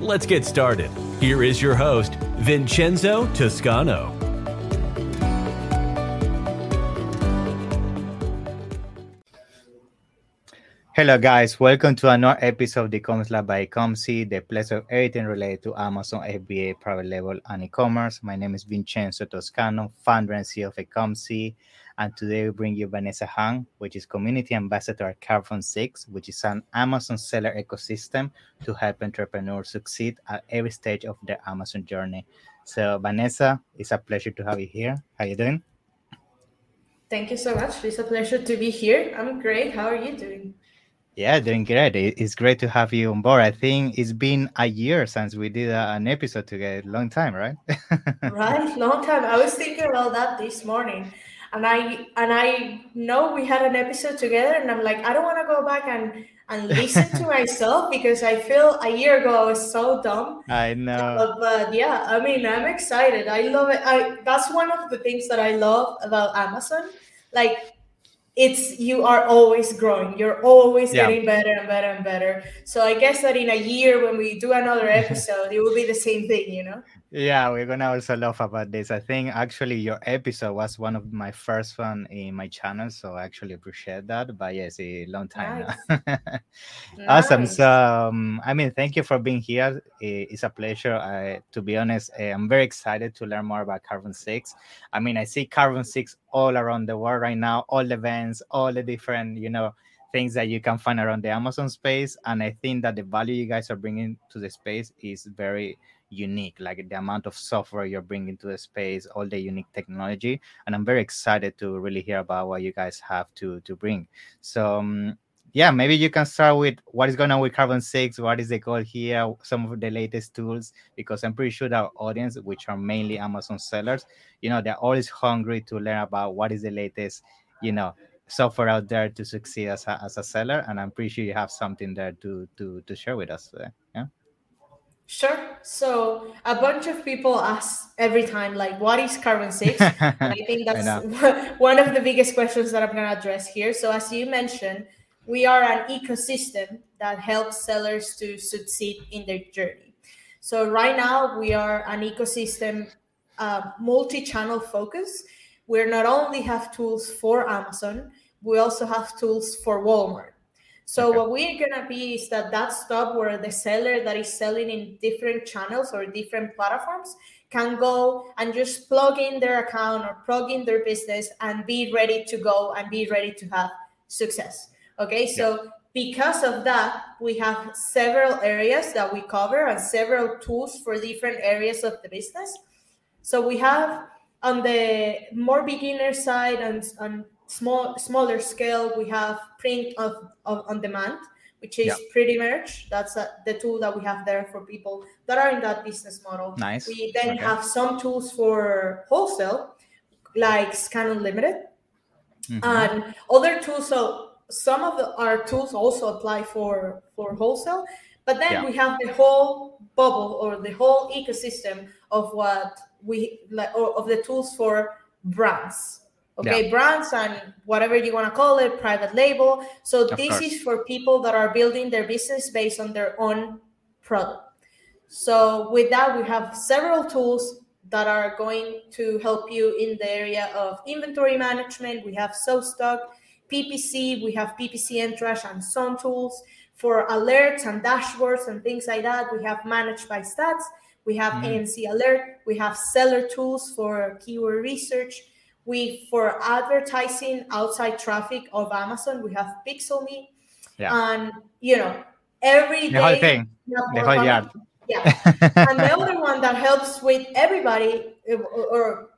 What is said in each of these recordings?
Let's get started. Here is your host, Vincenzo Toscano. Hello, guys. Welcome to another episode of the e-commerce lab by Ecomcy, the place of everything related to Amazon FBA, private label, and e-commerce. My name is Vincenzo Toscano, founder and CEO of Ecomcy, and today we bring you Vanessa Hung, which is community ambassador at Carbon Six, which is an Amazon seller ecosystem to help entrepreneurs succeed at every stage of their Amazon journey. So, Vanessa, it's a pleasure to have you here. How are you doing? Thank you so much. It's a pleasure to be here. I'm great. How are you doing? Yeah, doing great. It's great to have you on board. I think it's been a year since we did an episode together. Long time, right? right, long time. I was thinking about that this morning, and I and I know we had an episode together, and I'm like, I don't want to go back and and listen to myself because I feel a year ago I was so dumb. I know. But, but yeah, I mean, I'm excited. I love it. I that's one of the things that I love about Amazon. Like it's you are always growing you're always yeah. getting better and better and better so i guess that in a year when we do another episode it will be the same thing you know yeah we're gonna also laugh about this. I think actually your episode was one of my first one in my channel so i actually appreciate that. But yes a long time nice. now awesome. So um, i mean thank you for being here. It's a pleasure. I, to be honest i'm very excited to learn more about carbon 6 i mean i see carbon 6 all around the world right now all the events all the different you know things that you can find around the amazon space. And i think that the value you guys are bringing to the space is very unique like the amount of software you're bringing to the space all the unique technology and i'm very excited to really hear about what you guys have to to bring. So um, yeah maybe you can start with what is going on with carbon 6 what is the goal here some of the latest tools because i'm pretty sure our audience which are mainly amazon sellers you know they're always hungry to learn about what is the latest you know software out there to succeed as a, as a seller and i'm pretty sure you have something there to to to share with us yeah Sure. So a bunch of people ask every time, like, what is carbon six? and I think that's I one of the biggest questions that I'm going to address here. So, as you mentioned, we are an ecosystem that helps sellers to succeed in their journey. So, right now, we are an ecosystem uh, multi channel focus. We not only have tools for Amazon, we also have tools for Walmart. So okay. what we're gonna be is that that stop where the seller that is selling in different channels or different platforms can go and just plug in their account or plug in their business and be ready to go and be ready to have success. Okay, so because of that, we have several areas that we cover and several tools for different areas of the business. So we have on the more beginner side and on small smaller scale we have print of, of on demand which is yeah. pretty much that's a, the tool that we have there for people that are in that business model nice we then okay. have some tools for wholesale like scan unlimited mm-hmm. and other tools so some of the, our tools also apply for for wholesale but then yeah. we have the whole bubble or the whole ecosystem of what we like or of the tools for brands okay yeah. brands and whatever you want to call it private label. So of this course. is for people that are building their business based on their own product. So with that we have several tools that are going to help you in the area of inventory management. We have stock ppc we have ppc entourage and some tools. For alerts and dashboards and things like that we have ManageByStats. We have mm. AMZ Alert. We have seller tools for keyword research we for advertising outside traffic of Amazon, we have Pixel.me, yeah. and you know every the whole thing, the whole yard. Yeah, and the other one that helps with everybody eh, or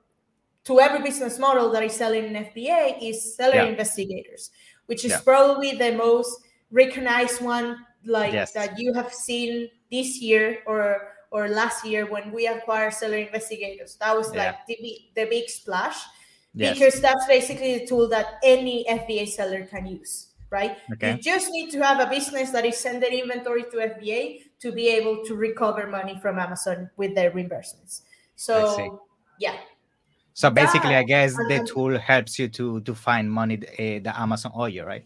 to every business model that is selling in FBA is seller yeah. investigators, which is yeah. probably the most recognized one like yes. that you have seen this year or or last year when we acquired seller investigators. That was like yeah. the, the big splash yes. because that's basically the tool that any FBA seller can use, right? Okay. You just need to have a business that is sending inventory to FBA to be able to recover money from Amazon with their reimbursements. So, yeah. So basically, that, I guess the tool helps you to to find money uh, the Amazon owe you, right?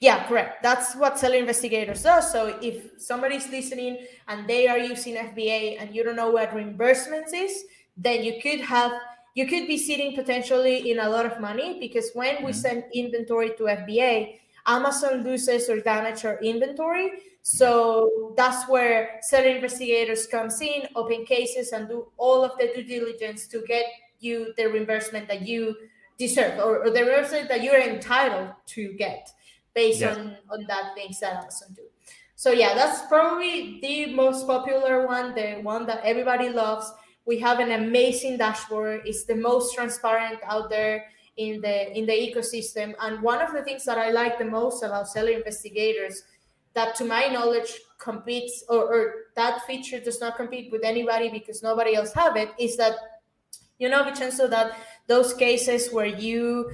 Yeah, correct. That's what seller investigators does. So if somebody's listening and they are using FBA and you don't know what reimbursements is, then you could have you could be sitting potentially in a lot of money because when mm-hmm. we send inventory to FBA, Amazon loses or damages our inventory. So that's where seller investigators comes in, open cases, and do all of the due diligence to get you the reimbursement that you deserve or, or the reimbursement that you're entitled to get based yeah. on on that things that Amazon do. So yeah, that's probably the most popular one, the one that everybody loves. We have an amazing dashboard. It's the most transparent out there in the in the ecosystem. And one of the things that I like the most about seller investigators that to my knowledge competes or, or that feature does not compete with anybody because nobody else have it is that you know Vincenzo that those cases where you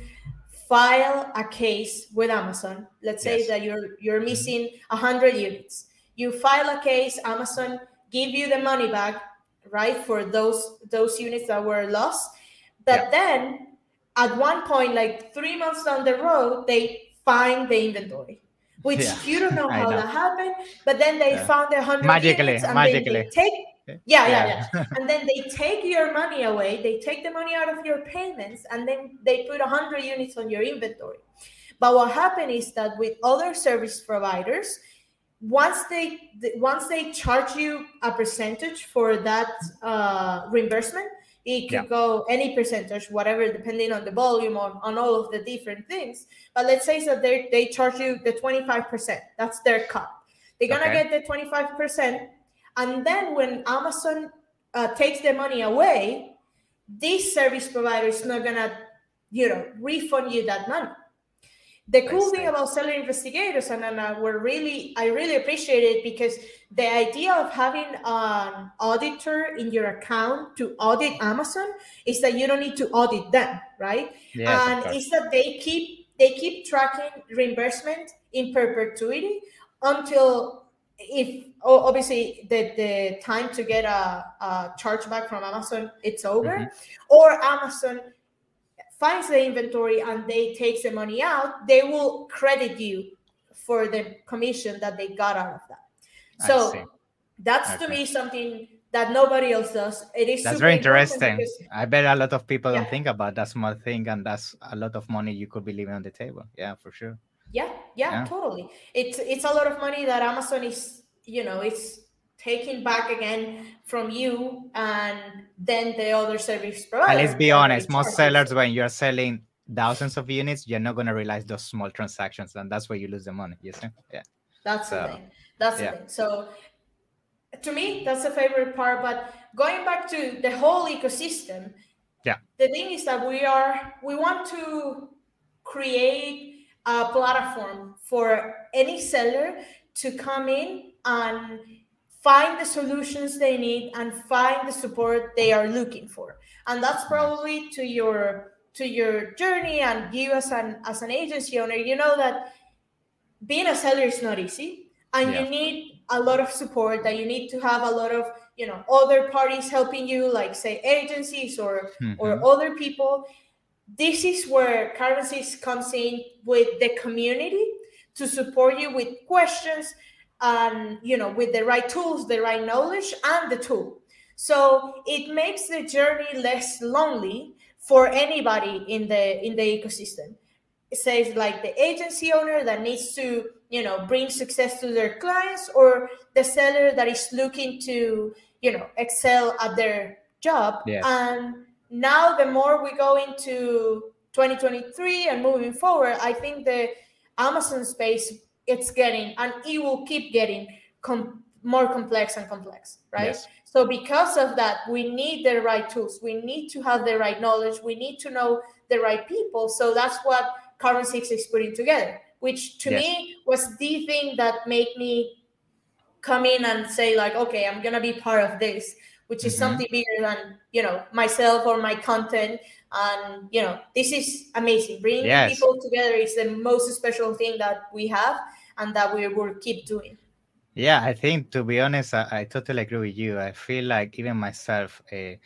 file a case with Amazon. Let's say yes. that you're you're missing a hundred units. You file a case, Amazon give you the money back, right, for those those units that were lost. But yeah. then at one point, like three months down the road, they find the inventory. Which yeah. you don't know how know. that happened, but then they yeah. found the hundred magically, magically. take yeah, yeah, yeah. and then they take your money away. They take the money out of your payments, and then they put 100 units on your inventory. But what happened is that with other service providers, once they once they charge you a percentage for that uh, reimbursement, it could yeah. go any percentage, whatever, depending on the volume, on, on all of the different things. But let's say that they they charge you the 25%. That's their cut. They're gonna okay. get the 25% and then when Amazon uh, takes the money away, this service provider is not gonna, you know, refund you that money. The cool thing about seller investigators, and, we're really, I really appreciate it because the idea of having an auditor in your account to audit Amazon is that you don't need to audit them, right? Yes, and it's that they keep they keep tracking reimbursement in perpetuity until if obviously the, the time to get a, a chargeback from Amazon it's over, mm-hmm. or Amazon finds the inventory and they take the money out, they will credit you for the commission that they got out of that. So that's okay. to me something that nobody else does. It is that's very interesting. Because, I bet a lot of people yeah. don't think about that small thing, and that's a lot of money you could be leaving on the table. Yeah, for sure. Yeah, yeah, yeah, totally. It's it's a lot of money that Amazon is, you know, it's taking back again from you and then the other service provider. And let's be honest, most sellers when you're selling thousands of units, you're not gonna realize those small transactions, and that's where you lose the money. You see? Yeah. That's so, the thing. That's yeah. the thing. So to me, that's the favorite part. But going back to the whole ecosystem, yeah. The thing is that we are we want to create a platform for any seller to come in and find the solutions they need and find the support they are looking for and that's probably to your to your journey and you as an as an agency owner you know that being a seller is not easy and yeah. you need a lot of support that you need to have a lot of you know other parties helping you like say agencies or mm-hmm. or other people this is where Six comes in with the community to support you with questions and you know with the right tools, the right knowledge, and the tool. So it makes the journey less lonely for anybody in the in the ecosystem. It says like the agency owner that needs to you know bring success to their clients or the seller that is looking to you know excel at their job yes. and now the more we go into 2023 and moving forward i think the amazon space it's getting and it will keep getting com- more complex and complex right yes. so because of that we need the right tools we need to have the right knowledge we need to know the right people so that's what carbon six is putting together which to yes. me was the thing that made me come in and say like okay i'm gonna be part of this which is mm-hmm. something bigger than you know myself or my content and you know this is amazing. Bringing yes. people together is the most special thing that we have and that we will keep doing. Yeah i think to be honest i, I totally agree with you. I feel like even myself uh,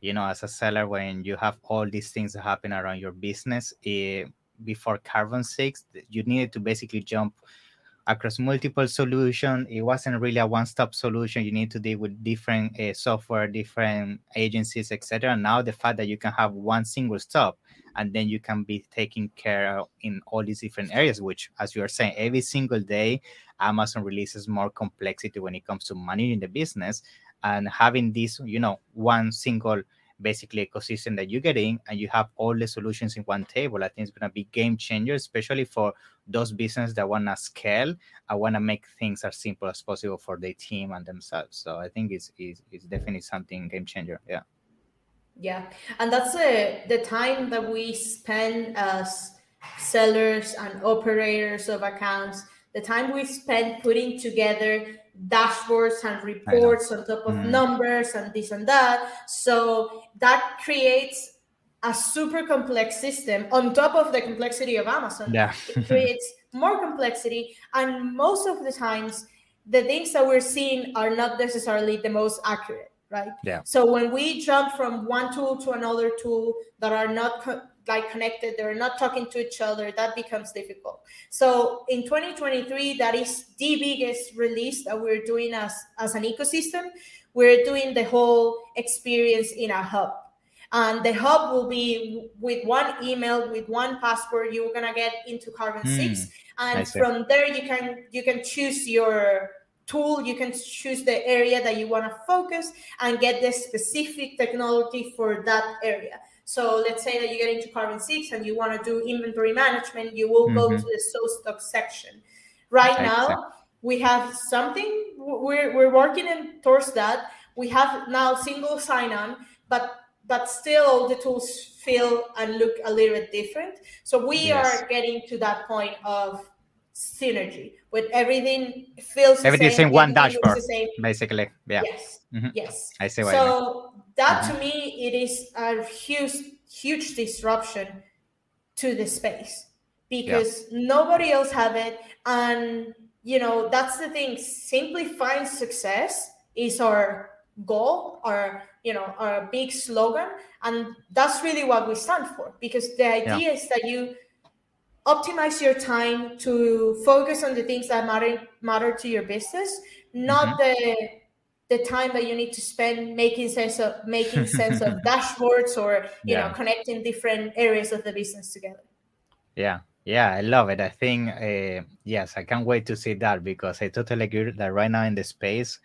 you know as a seller when you have all these things happen around your business uh, before carbon 6 you needed to basically jump across multiple solutions. It wasn't really a one-stop solution. You need to deal with different uh, software, different agencies, etc. Now the fact that you can have one single stop and then you can be taking care of in all these different areas, which, as you are saying, every single day Amazon releases more complexity when it comes to managing the business and having this, you know, one single basically ecosystem that you get in and you have all the solutions in one table. I think it's going to be game changer especially for those businesses that want to scale i want to make things as simple as possible for their team and themselves. So i think it's, it's, it's definitely something game changer yeah. Yeah and that's uh, the time that we spend as sellers and operators of accounts the time we spend putting together dashboards and reports on top of mm. numbers and this and that. So that creates a super complex system on top of the complexity of Amazon. Yeah. it creates more complexity. And most of the times, the things that we're seeing are not necessarily the most accurate, right? Yeah. So when we jump from one tool to another tool that are not co- like connected they're not talking to each other that becomes difficult. So in 2023 that is the biggest release that we're doing as as an ecosystem. We're doing the whole experience in a hub. And the hub will be with one email with one password you're gonna get into carbon mm, 6 and from there you can you can choose your tool you can choose the area that you want to focus and get the specific technology for that area so let's say that you get into Carbon 6 and you want to do inventory management, you will mm-hmm. go to the so stock section. Right now, we have something, we're, we're working in, towards that. We have now single sign on, but but still the tools feel and look a little bit different. So we yes. are getting to that point of synergy with everything feels everything's in one dashboard basically. Yeah. Yes. Mm-hmm. yes. I see so that mm-hmm. to me it is a huge huge disruption to the space because yeah. nobody else have it. And you know that's the thing. Simplifying success is our goal our you know our big slogan. And that's really what we stand for because the idea yeah. is that you optimize your time to focus on the things that matter matter to your business not mm-hmm. the the time that you need to spend making sense of making sense of dashboards or you yeah. know connecting different areas of the business together yeah yeah i love it i think uh, yes i can't wait to see that because i totally agree that right now in the space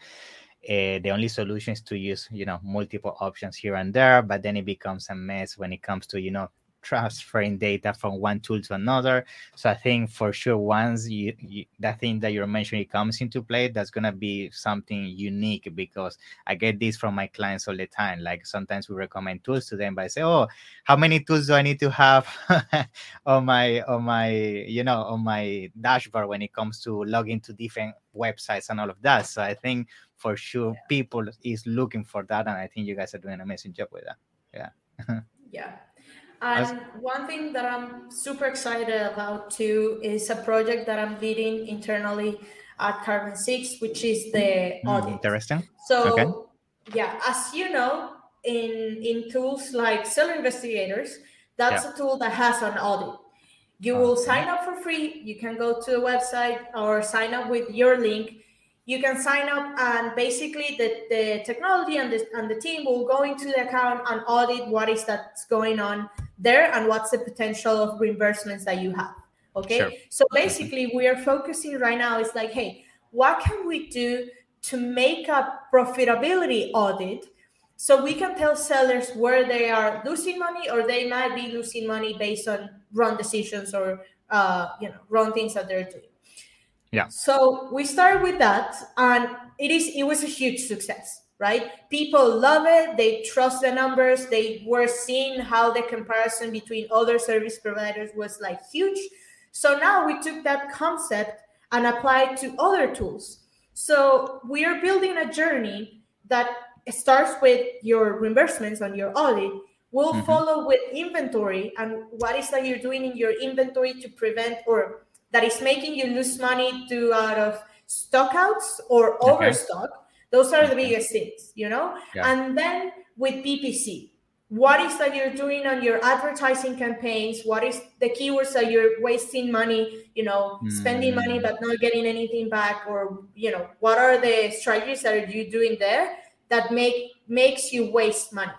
uh, the only solution is to use you know multiple options here and there but then it becomes a mess when it comes to you know transferring data from one tool to another. So I think for sure, once you, you that thing that you're mentioning comes into play, that's gonna be something unique because I get this from my clients all the time. Like sometimes we recommend tools to them, but I say, "Oh, how many tools do I need to have on my on my you know on my dashboard when it comes to logging to different websites and all of that?" So I think for sure yeah. people is looking for that, and I think you guys are doing an amazing job with that. Yeah. yeah and one thing that I'm super excited about too is a project that I'm leading internally at Carbon Six, which is the hmm, audit. Interesting. So, okay. yeah, as you know, in in tools like Seller Investigators, that's yeah. a tool that has an audit. You will sign up for free. You can go to the website or sign up with your link you can sign up and basically the, the technology and the, and the team will go into the account and audit what is that's going on there and what's the potential of reimbursements that you have okay sure. so basically we are focusing right now is like hey what can we do to make a profitability audit so we can tell sellers where they are losing money or they might be losing money based on wrong decisions or uh, you know wrong things that they're doing yeah. So we started with that, and it is it was a huge success, right? People love it. They trust the numbers. They were seeing how the comparison between other service providers was like huge. So now we took that concept and applied to other tools. So we are building a journey that starts with your reimbursements on your audit. We'll mm-hmm. follow with inventory and what is that you're doing in your inventory to prevent or that is making you lose money to out of stockouts or okay. overstock. Those are the biggest things, you know? Yeah. And then with PPC, what is that you're doing on your advertising campaigns what is the keywords that you're wasting money you know mm. spending money hmm. but not getting anything back or you know what are the strategies that are you doing there that make makes you waste money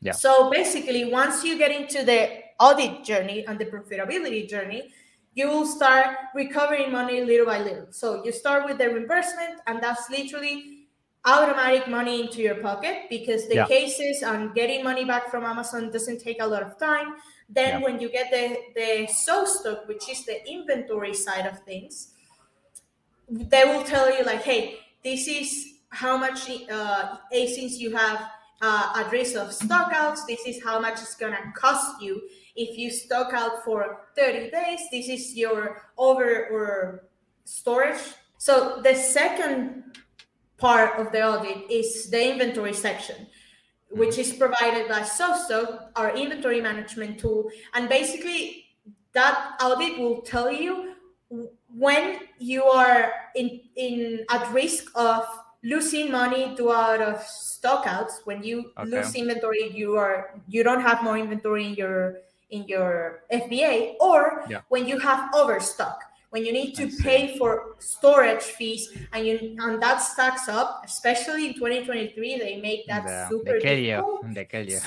yeah so basically once you get into the audit journey and the profitability journey you will start recovering money little by little so you start with the reimbursement and that's literally automatic money into your pocket because the yeah. cases on getting money back from Amazon doesn't take a lot of time. Then yeah. when you get the the SoStock, which is the inventory side of things, they will tell you like, hey, this is how much uh, ASINs you have uh, at risk of stockouts. This is how much it's gonna cost you if you stock out for 30 days. This is your over or storage. So the second part of the audit is the inventory section which mm-hmm. is provided by SoStock, our inventory management tool. And basically, that audit will tell you when you are in, in at risk of losing money due out of stockouts. When you okay. lose inventory, you are you don't have more inventory in your in your FBA, or yeah. when you have overstock when you need to pay for storage fees and you and that stacks up especially in 2023 they make that the, super they kill difficult. you they kill you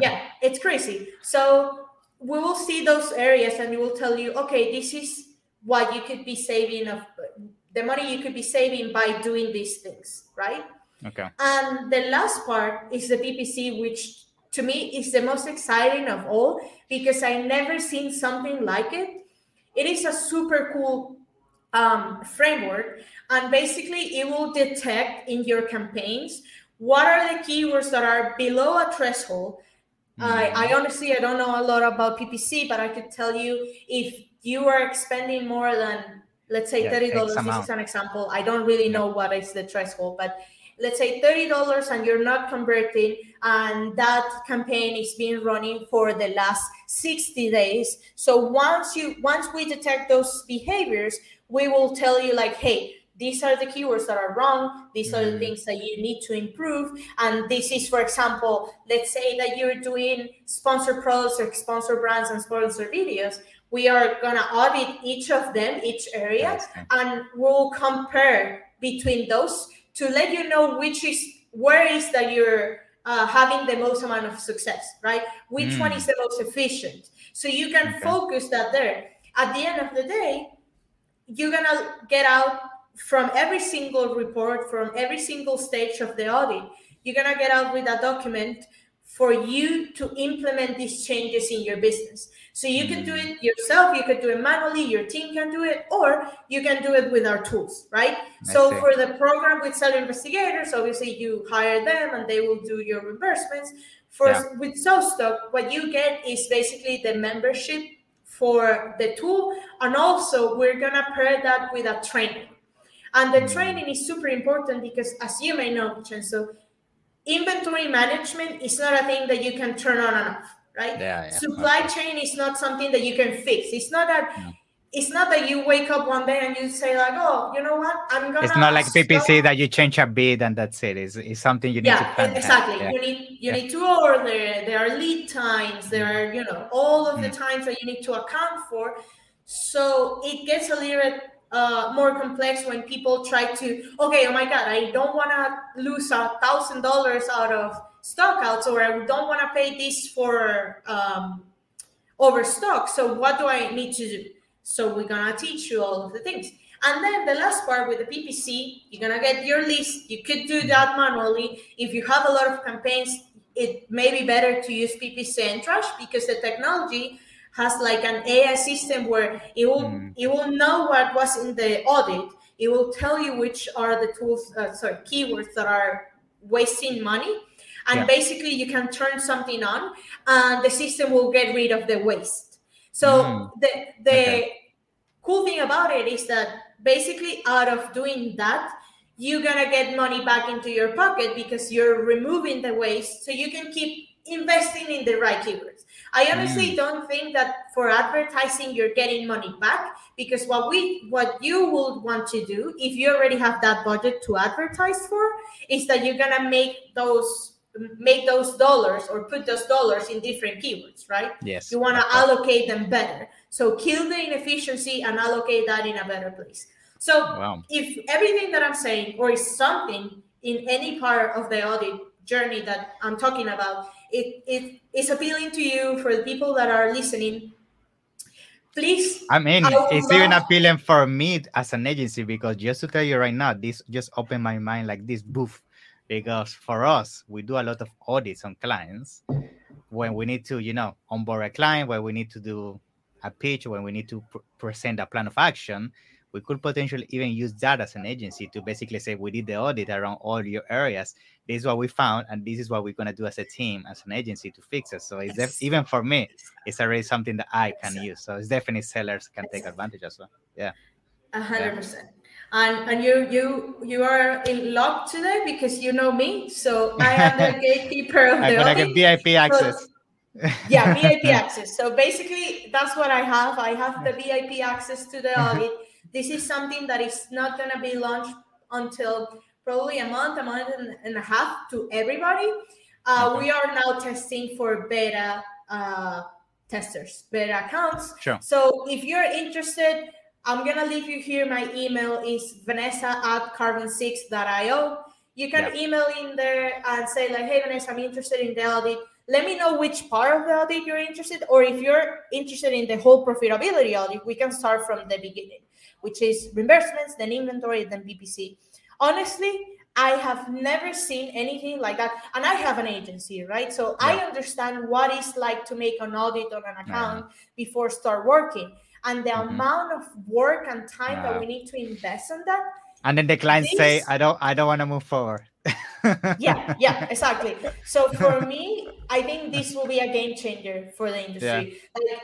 yeah it's crazy. So we will see those areas and we will tell you okay this is what you could be saving of the money you could be saving by doing these things right? Okay. And the last part is the ppc which to me is the most exciting of all because i never seen something like it it is a super cool um, framework, and basically it will detect in your campaigns what are the keywords that are below a threshold. Mm. I, I honestly I don't know a lot about PPC, but I could tell you if you are expending more than let's say thirty dollars. this is an example. I don't really know what is the threshold, but let's say $30 and you're not converting and that campaign is being running for the last 60 days so once you once we detect those behaviors we will tell you like hey these are the keywords that are wrong these mm-hmm. are the mm-hmm. things that you need to improve and this is for example let's say that you're doing sponsored products or sponsor brands and sponsor videos we are going to audit each of them each area and we'll compare between those to let you know which is where is that you're uh, having the most amount of success, right? Which mm. one is the most efficient? So you can okay. focus that there. At the end of the day, you're gonna get out from every single report, from every single stage of the audit. You're gonna get out with a document for you to implement these changes in your business. So you can do mm. it yourself, you can do it manually, your team can do it, or you can do it with our tools, right? I so see. for the program with seller investigators, obviously you hire them and they will do your reimbursements. For yeah. with SoStock, what you get is basically the membership for the tool, and also we're gonna pair that with a training. And the mm. training is super important because, as you may know, Vincenzo, inventory management is not a thing that you can turn on and off, right? Yeah, yeah. Supply okay. chain is not something that you can fix. It's not that. No. It's not that you wake up one day and you say like, "Oh, you know what? I'm gonna." It's not like PPC that you change a bid and that's it. It's, it's something you need yeah, to plan. Exactly. Yeah. You need you need to order. There are lead times. There are you know all of mm. the times that you need to account for. So it gets a little bit uh, more complex when people try to okay oh my god i don't want to lose a thousand dollars out of stockouts or i don't want to pay this for um, overstock so what do i need to do? So we're gonna teach you all of the things. And then the last part with the ppc you're gonna get your list. You could do that manually. If you have a lot of campaigns it may be better to use ppc entourage because the technology has like an AI system where it will mm. it will know what was in the audit. It will tell you which are the tools, uh, sorry, keywords that are wasting money, and yeah. basically you can turn something on, and the system will get rid of the waste. So mm. the the okay. cool thing about it is that basically out of doing that, you're gonna get money back into your pocket because you're removing the waste so you can keep investing in the right keywords. I honestly mm. don't think that for advertising you're getting money back because what we what you would want to do if you already have that budget to advertise for is that you're gonna make those make those dollars or put those dollars in different keywords, right? Yes. You want to allocate them better. So kill the inefficiency and allocate that in a better place. So wow. if everything that I'm saying or is something in any part of the audit journey that I'm talking about, it, it is appealing to you for the people that are listening. Please. I mean, I it's even appealing for me as an agency because just to tell you right now, this just opened my mind like this booth because for us we do a lot of audits on clients when we need to you know onboard a client when we need to do a pitch when we need to pr- present a plan of action we could potentially even use that as an agency to basically say we did the audit around all your areas. This is what we found and this is what we're going to do as a team as an agency to fix it. So it's def- even for me it's already something that i can use. So it's definitely sellers can take advantage as well. Yeah. A hundred percent. And and you you you are in luck today because you know me so i am the gatekeeper of the I get vip access. So, yeah vip access. So basically that's what i have. I have the vip access to the uh-huh. audit this is something that is not going to be launched until probably a month a month and a half to everybody uh, okay. we are now testing for beta uh, testers beta accounts sure. so if you're interested I'm gonna leave you here. My email is vanessa at carbon6.io. You can yeah. email in there and say like, "Hey Vanessa, I'm interested in the audit. Let me know which part of the audit you're interested, or if you're interested in the whole profitability audit, we can start from the beginning, which is reimbursements, then inventory, then PPC. Honestly, I have never seen anything like that. And I have an agency, right? So yeah. I understand what it's like to make an audit on an account yeah. before start working and the mm-hmm. amount of work and time yeah. that we need to invest on that and then the clients this, say i don't i don't want to move forward yeah yeah exactly so for me i think this will be a game changer for the industry yeah. like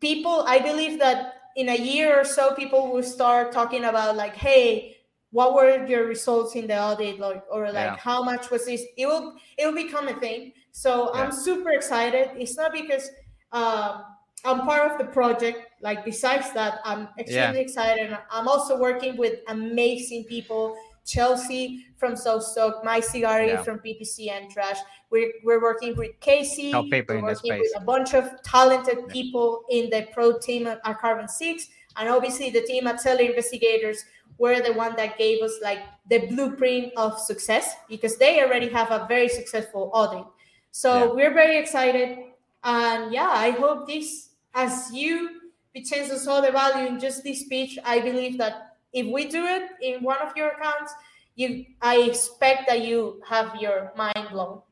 people i believe that in a year or so people will start talking about like hey what were your results in the audit like or like yeah. how much was this it will it will become a thing so yeah. i'm super excited it's not because uh, I'm part of the project. Like besides that, I'm extremely yeah. excited. I'm also working with amazing people. Chelsea from SoStock, My Cigari yeah. from PPC Entourage. We're, we're working with Casey. No paper we're working with a bunch of talented yeah. people in the pro team at, Carbon Six, and obviously the team at Seller Investigators were the one that gave us like the blueprint of success because they already have a very successful audit. So we're very excited, and yeah, I hope this as you Vincenzo saw the value in just this speech, I believe that if we do it in one of your accounts, you I expect that you have your mind blown.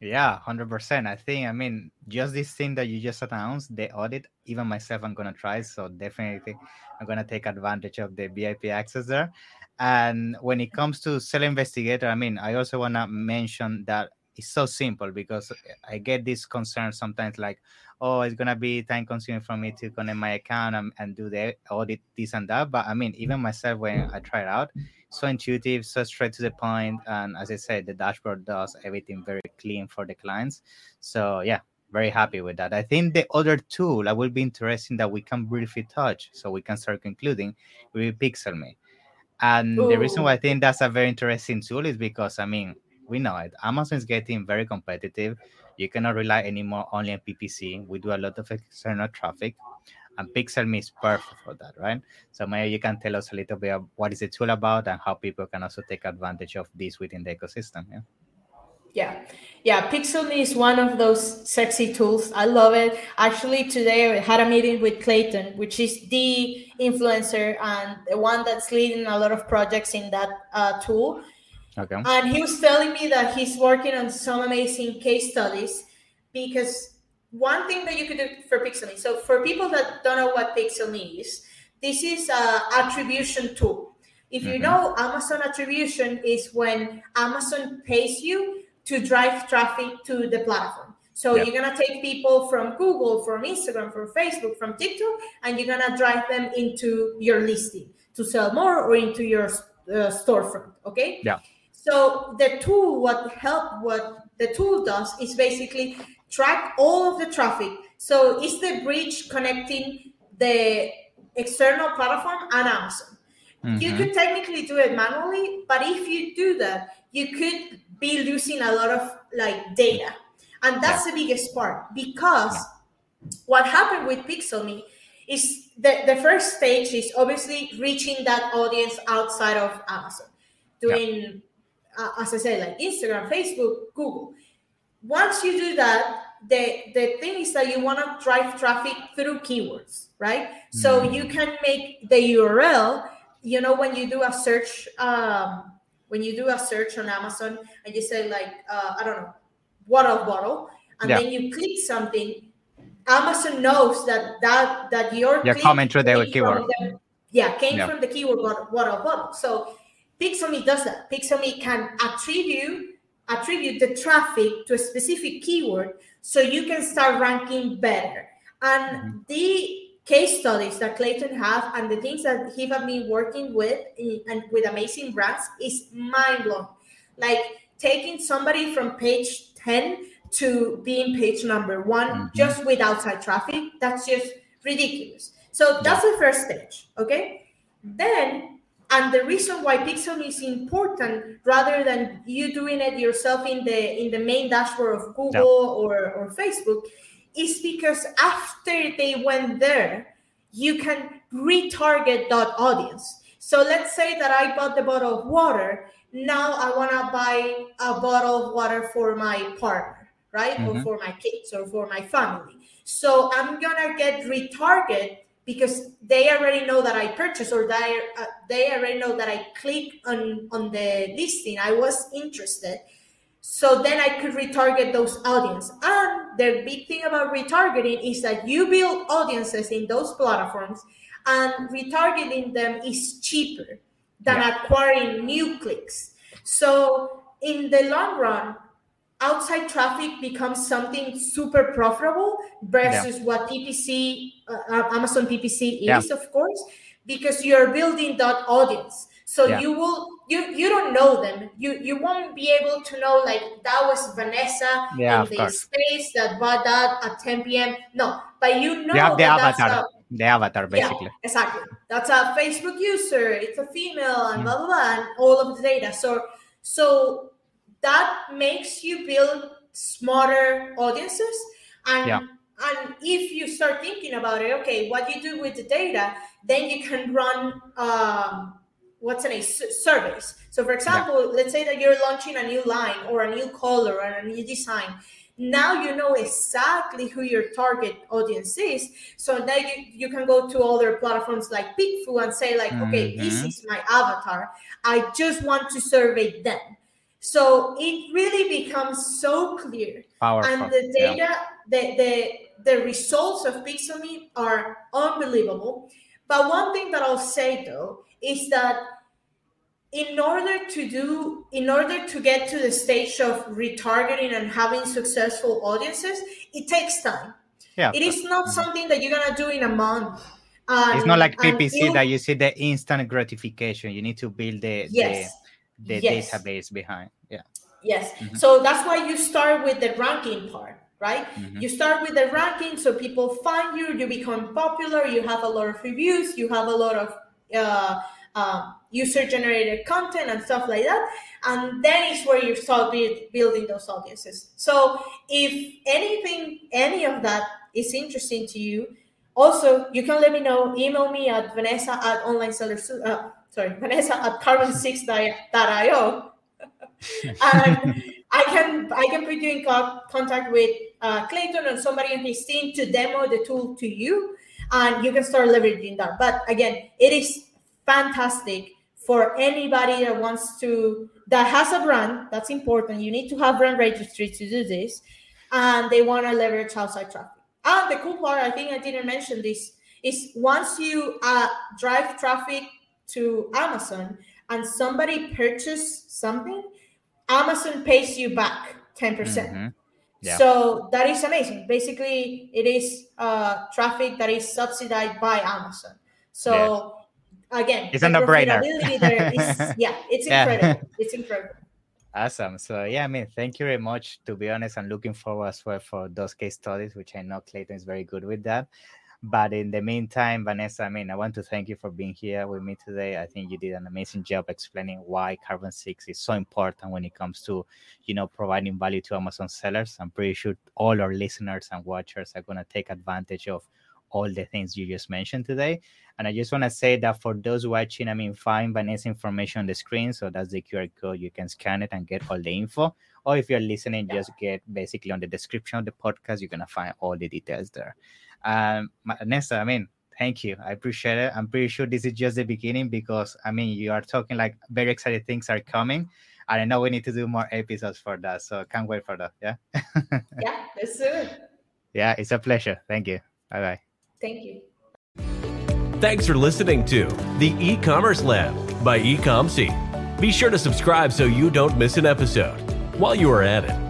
Yeah, hundred percent. I think I mean just this thing that you just announced, the audit, even myself I'm gonna try. So definitely I'm gonna take advantage of the VIP access there. And when it comes to Seller Investigator, I mean, I also wanna mention that it's so simple because I get this concern sometimes like, oh, it's gonna be time consuming for me to connect my account and, and do the audit, this and that. But I mean, even myself when I try it out, so intuitive, so straight to the point, and as I said, the dashboard does everything very clean for the clients. So yeah, very happy with that. I think the other tool that will be interesting that we can briefly touch, so we can start concluding, will be PixelMe. And Ooh. the reason why I think that's a very interesting tool is because I mean, we know it. Amazon is getting very competitive you cannot rely anymore only on PPC. We do a lot of external traffic, and PixelMe is perfect for that, right? So maybe you can tell us a little bit of what is the tool about and how people can also take advantage of this within the ecosystem. Yeah. Yeah, yeah. PixelMe is one of those sexy tools. I love it. Actually, today I had a meeting with Clayton, which is the influencer and the one that's leading a lot of projects in that uh, tool Okay. And he was telling me that he's working on some amazing case studies because one thing that you could do for PixelMe. So for people that don't know what PixelMe is, this is a attribution tool. If you mm-hmm. know Amazon attribution is when Amazon pays you to drive traffic to the platform. So yep. you're gonna take people from Google, from Instagram, from Facebook, from TikTok, and you're gonna drive them into your listing to sell more or into your uh, storefront. Okay. Yeah. So the tool, what help, what the tool does is basically track all of the traffic. So it's the bridge connecting the external platform and Amazon. Mm-hmm. You could technically do it manually, but if you do that, you could be losing a lot of like data. And that's yeah. the biggest part because yeah. what happened with Pixelme is the, the first stage is obviously reaching that audience outside of Amazon, doing, yeah. Uh, as I said, like Instagram, Facebook, Google. Once you do that, the, the thing is that you want to drive traffic through keywords, right? Mm-hmm. So you can make the URL, you know, when you do a search, um, when you do a search on Amazon and you say like, uh, I don't know, water bottle, and yeah. then you click something, Amazon knows that that that your you're coming through the keyword. The, yeah, came yeah. from the keyword water bottle. So Pixelme does that. Pixelme can attribute attribute the traffic to a specific keyword so you can start ranking better. And mm-hmm. the case studies that Clayton have and the things that he have been working with in, and with amazing brands is mind blowing. Like taking somebody from page 10 to being page number one mm-hmm. just with outside traffic, that's just ridiculous. So that's the first stage. Okay. Then and the reason why Pixelme is important rather than you doing it yourself in the in the main dashboard of google or, or facebook is because after they went there you can retarget that audience. So let's say that i bought the bottle of water. Now i want to buy a bottle of water for my partner right? Mm-hmm. or for my kids or for my family. So i'm gonna get retarget because they already know that I purchased or they, uh, they already know that I click on, on the listing. I was interested. So then I could retarget those audience. And the big thing about retargeting is that you build audiences in those platforms and retargeting them is cheaper than yeah. acquiring new clicks. So in the long run, outside traffic becomes something super profitable versus yeah. what PPC, uh, uh Amazon PPC is, yeah. of course, because you're building that audience. So yeah. you will you you don't know them. You you won't be able to know like that was Vanessa yeah, in the course. space that bought that at 10 p.m. No, but you know have the avatar. A, the avatar basically. Yeah, exactly. That's a Facebook user, it's a female, and mm. blah blah blah, and all of the data. So so that makes you build smarter audiences. And yeah. and if you start thinking about it okay what you do with the data then you can run um, what's an a surveys. So for example yeah. let's say that you're launching a new line or a new color or a new design. Now you know exactly who your target audience is. So then you, you can go to other platforms like PickFu and say like okay mm-hmm. this is my avatar. I just want to survey them so it really becomes so clear. Powerful. And the data, yeah. the, the, the results of Pixelme are unbelievable. But one thing that I'll say though is that in order to do in order to get to the stage of retargeting and having successful audiences it takes time yeah it is not something that you're gonna do in a month um, it's not like ppc that you see the instant gratification you need to build the, yes the yes. database behind. Yeah. Yes. Mm-hmm. So that's why you start with the ranking part, right? Mm-hmm. You start with the ranking so people find you, you become popular, you have a lot of reviews, you have a lot of uh, uh, user generated content and stuff like that. And then is where you start build, building those audiences. So if anything, any of that is interesting to you, also you can let me know. Email me at Vanessa at online sellers. Uh, sorry, Vanessa at carbon6.io. and I can I can put you in co- contact with uh, Clayton and somebody on his team to demo the tool to you, and you can start leveraging that. But again, it is fantastic for anybody that wants to that has a brand. That's important. You need to have brand registry to do this, and they want to leverage outside traffic. And the cool part, I think I didn't mention this, is once you uh, drive traffic to Amazon and somebody purchase something, Amazon pays you back 10%. percent mm hmm yeah. So that is amazing. Basically, it is uh, traffic that is subsidized by Amazon. So again, it's a no-brainer. yeah, it's incredible. Yeah. It's incredible. Awesome. So yeah, I mean, thank you very much. To be honest, I'm looking forward as well for those case studies, which I know Clayton is very good with that. But in the meantime, Vanessa, I mean, I want to thank you for being here with me today. I think you did an amazing job explaining why Carbon6 is so important when it comes to, you know, providing value to Amazon sellers. I'm pretty sure all our listeners and watchers are going to take advantage of all the things you just mentioned today. And I just want to say that for those watching, I mean, find Vanessa information on the screen. So that's the QR code. You can scan it and get all the info. Or if you're listening, just get basically on the description of the podcast, you're going to find all the details there. Um, Vanessa, I mean, thank you. I appreciate it. I'm pretty sure this is just the beginning because, I mean, you are talking like very excited things are coming. And I know we need to do more episodes for that. So can't wait for that. Yeah. yeah, let's do it. Yeah, it's a pleasure. Thank you. Bye bye. Thank you. Thanks for listening to the e-commerce lab by Ecomcy. Be sure to subscribe so you don't miss an episode. While you are at it,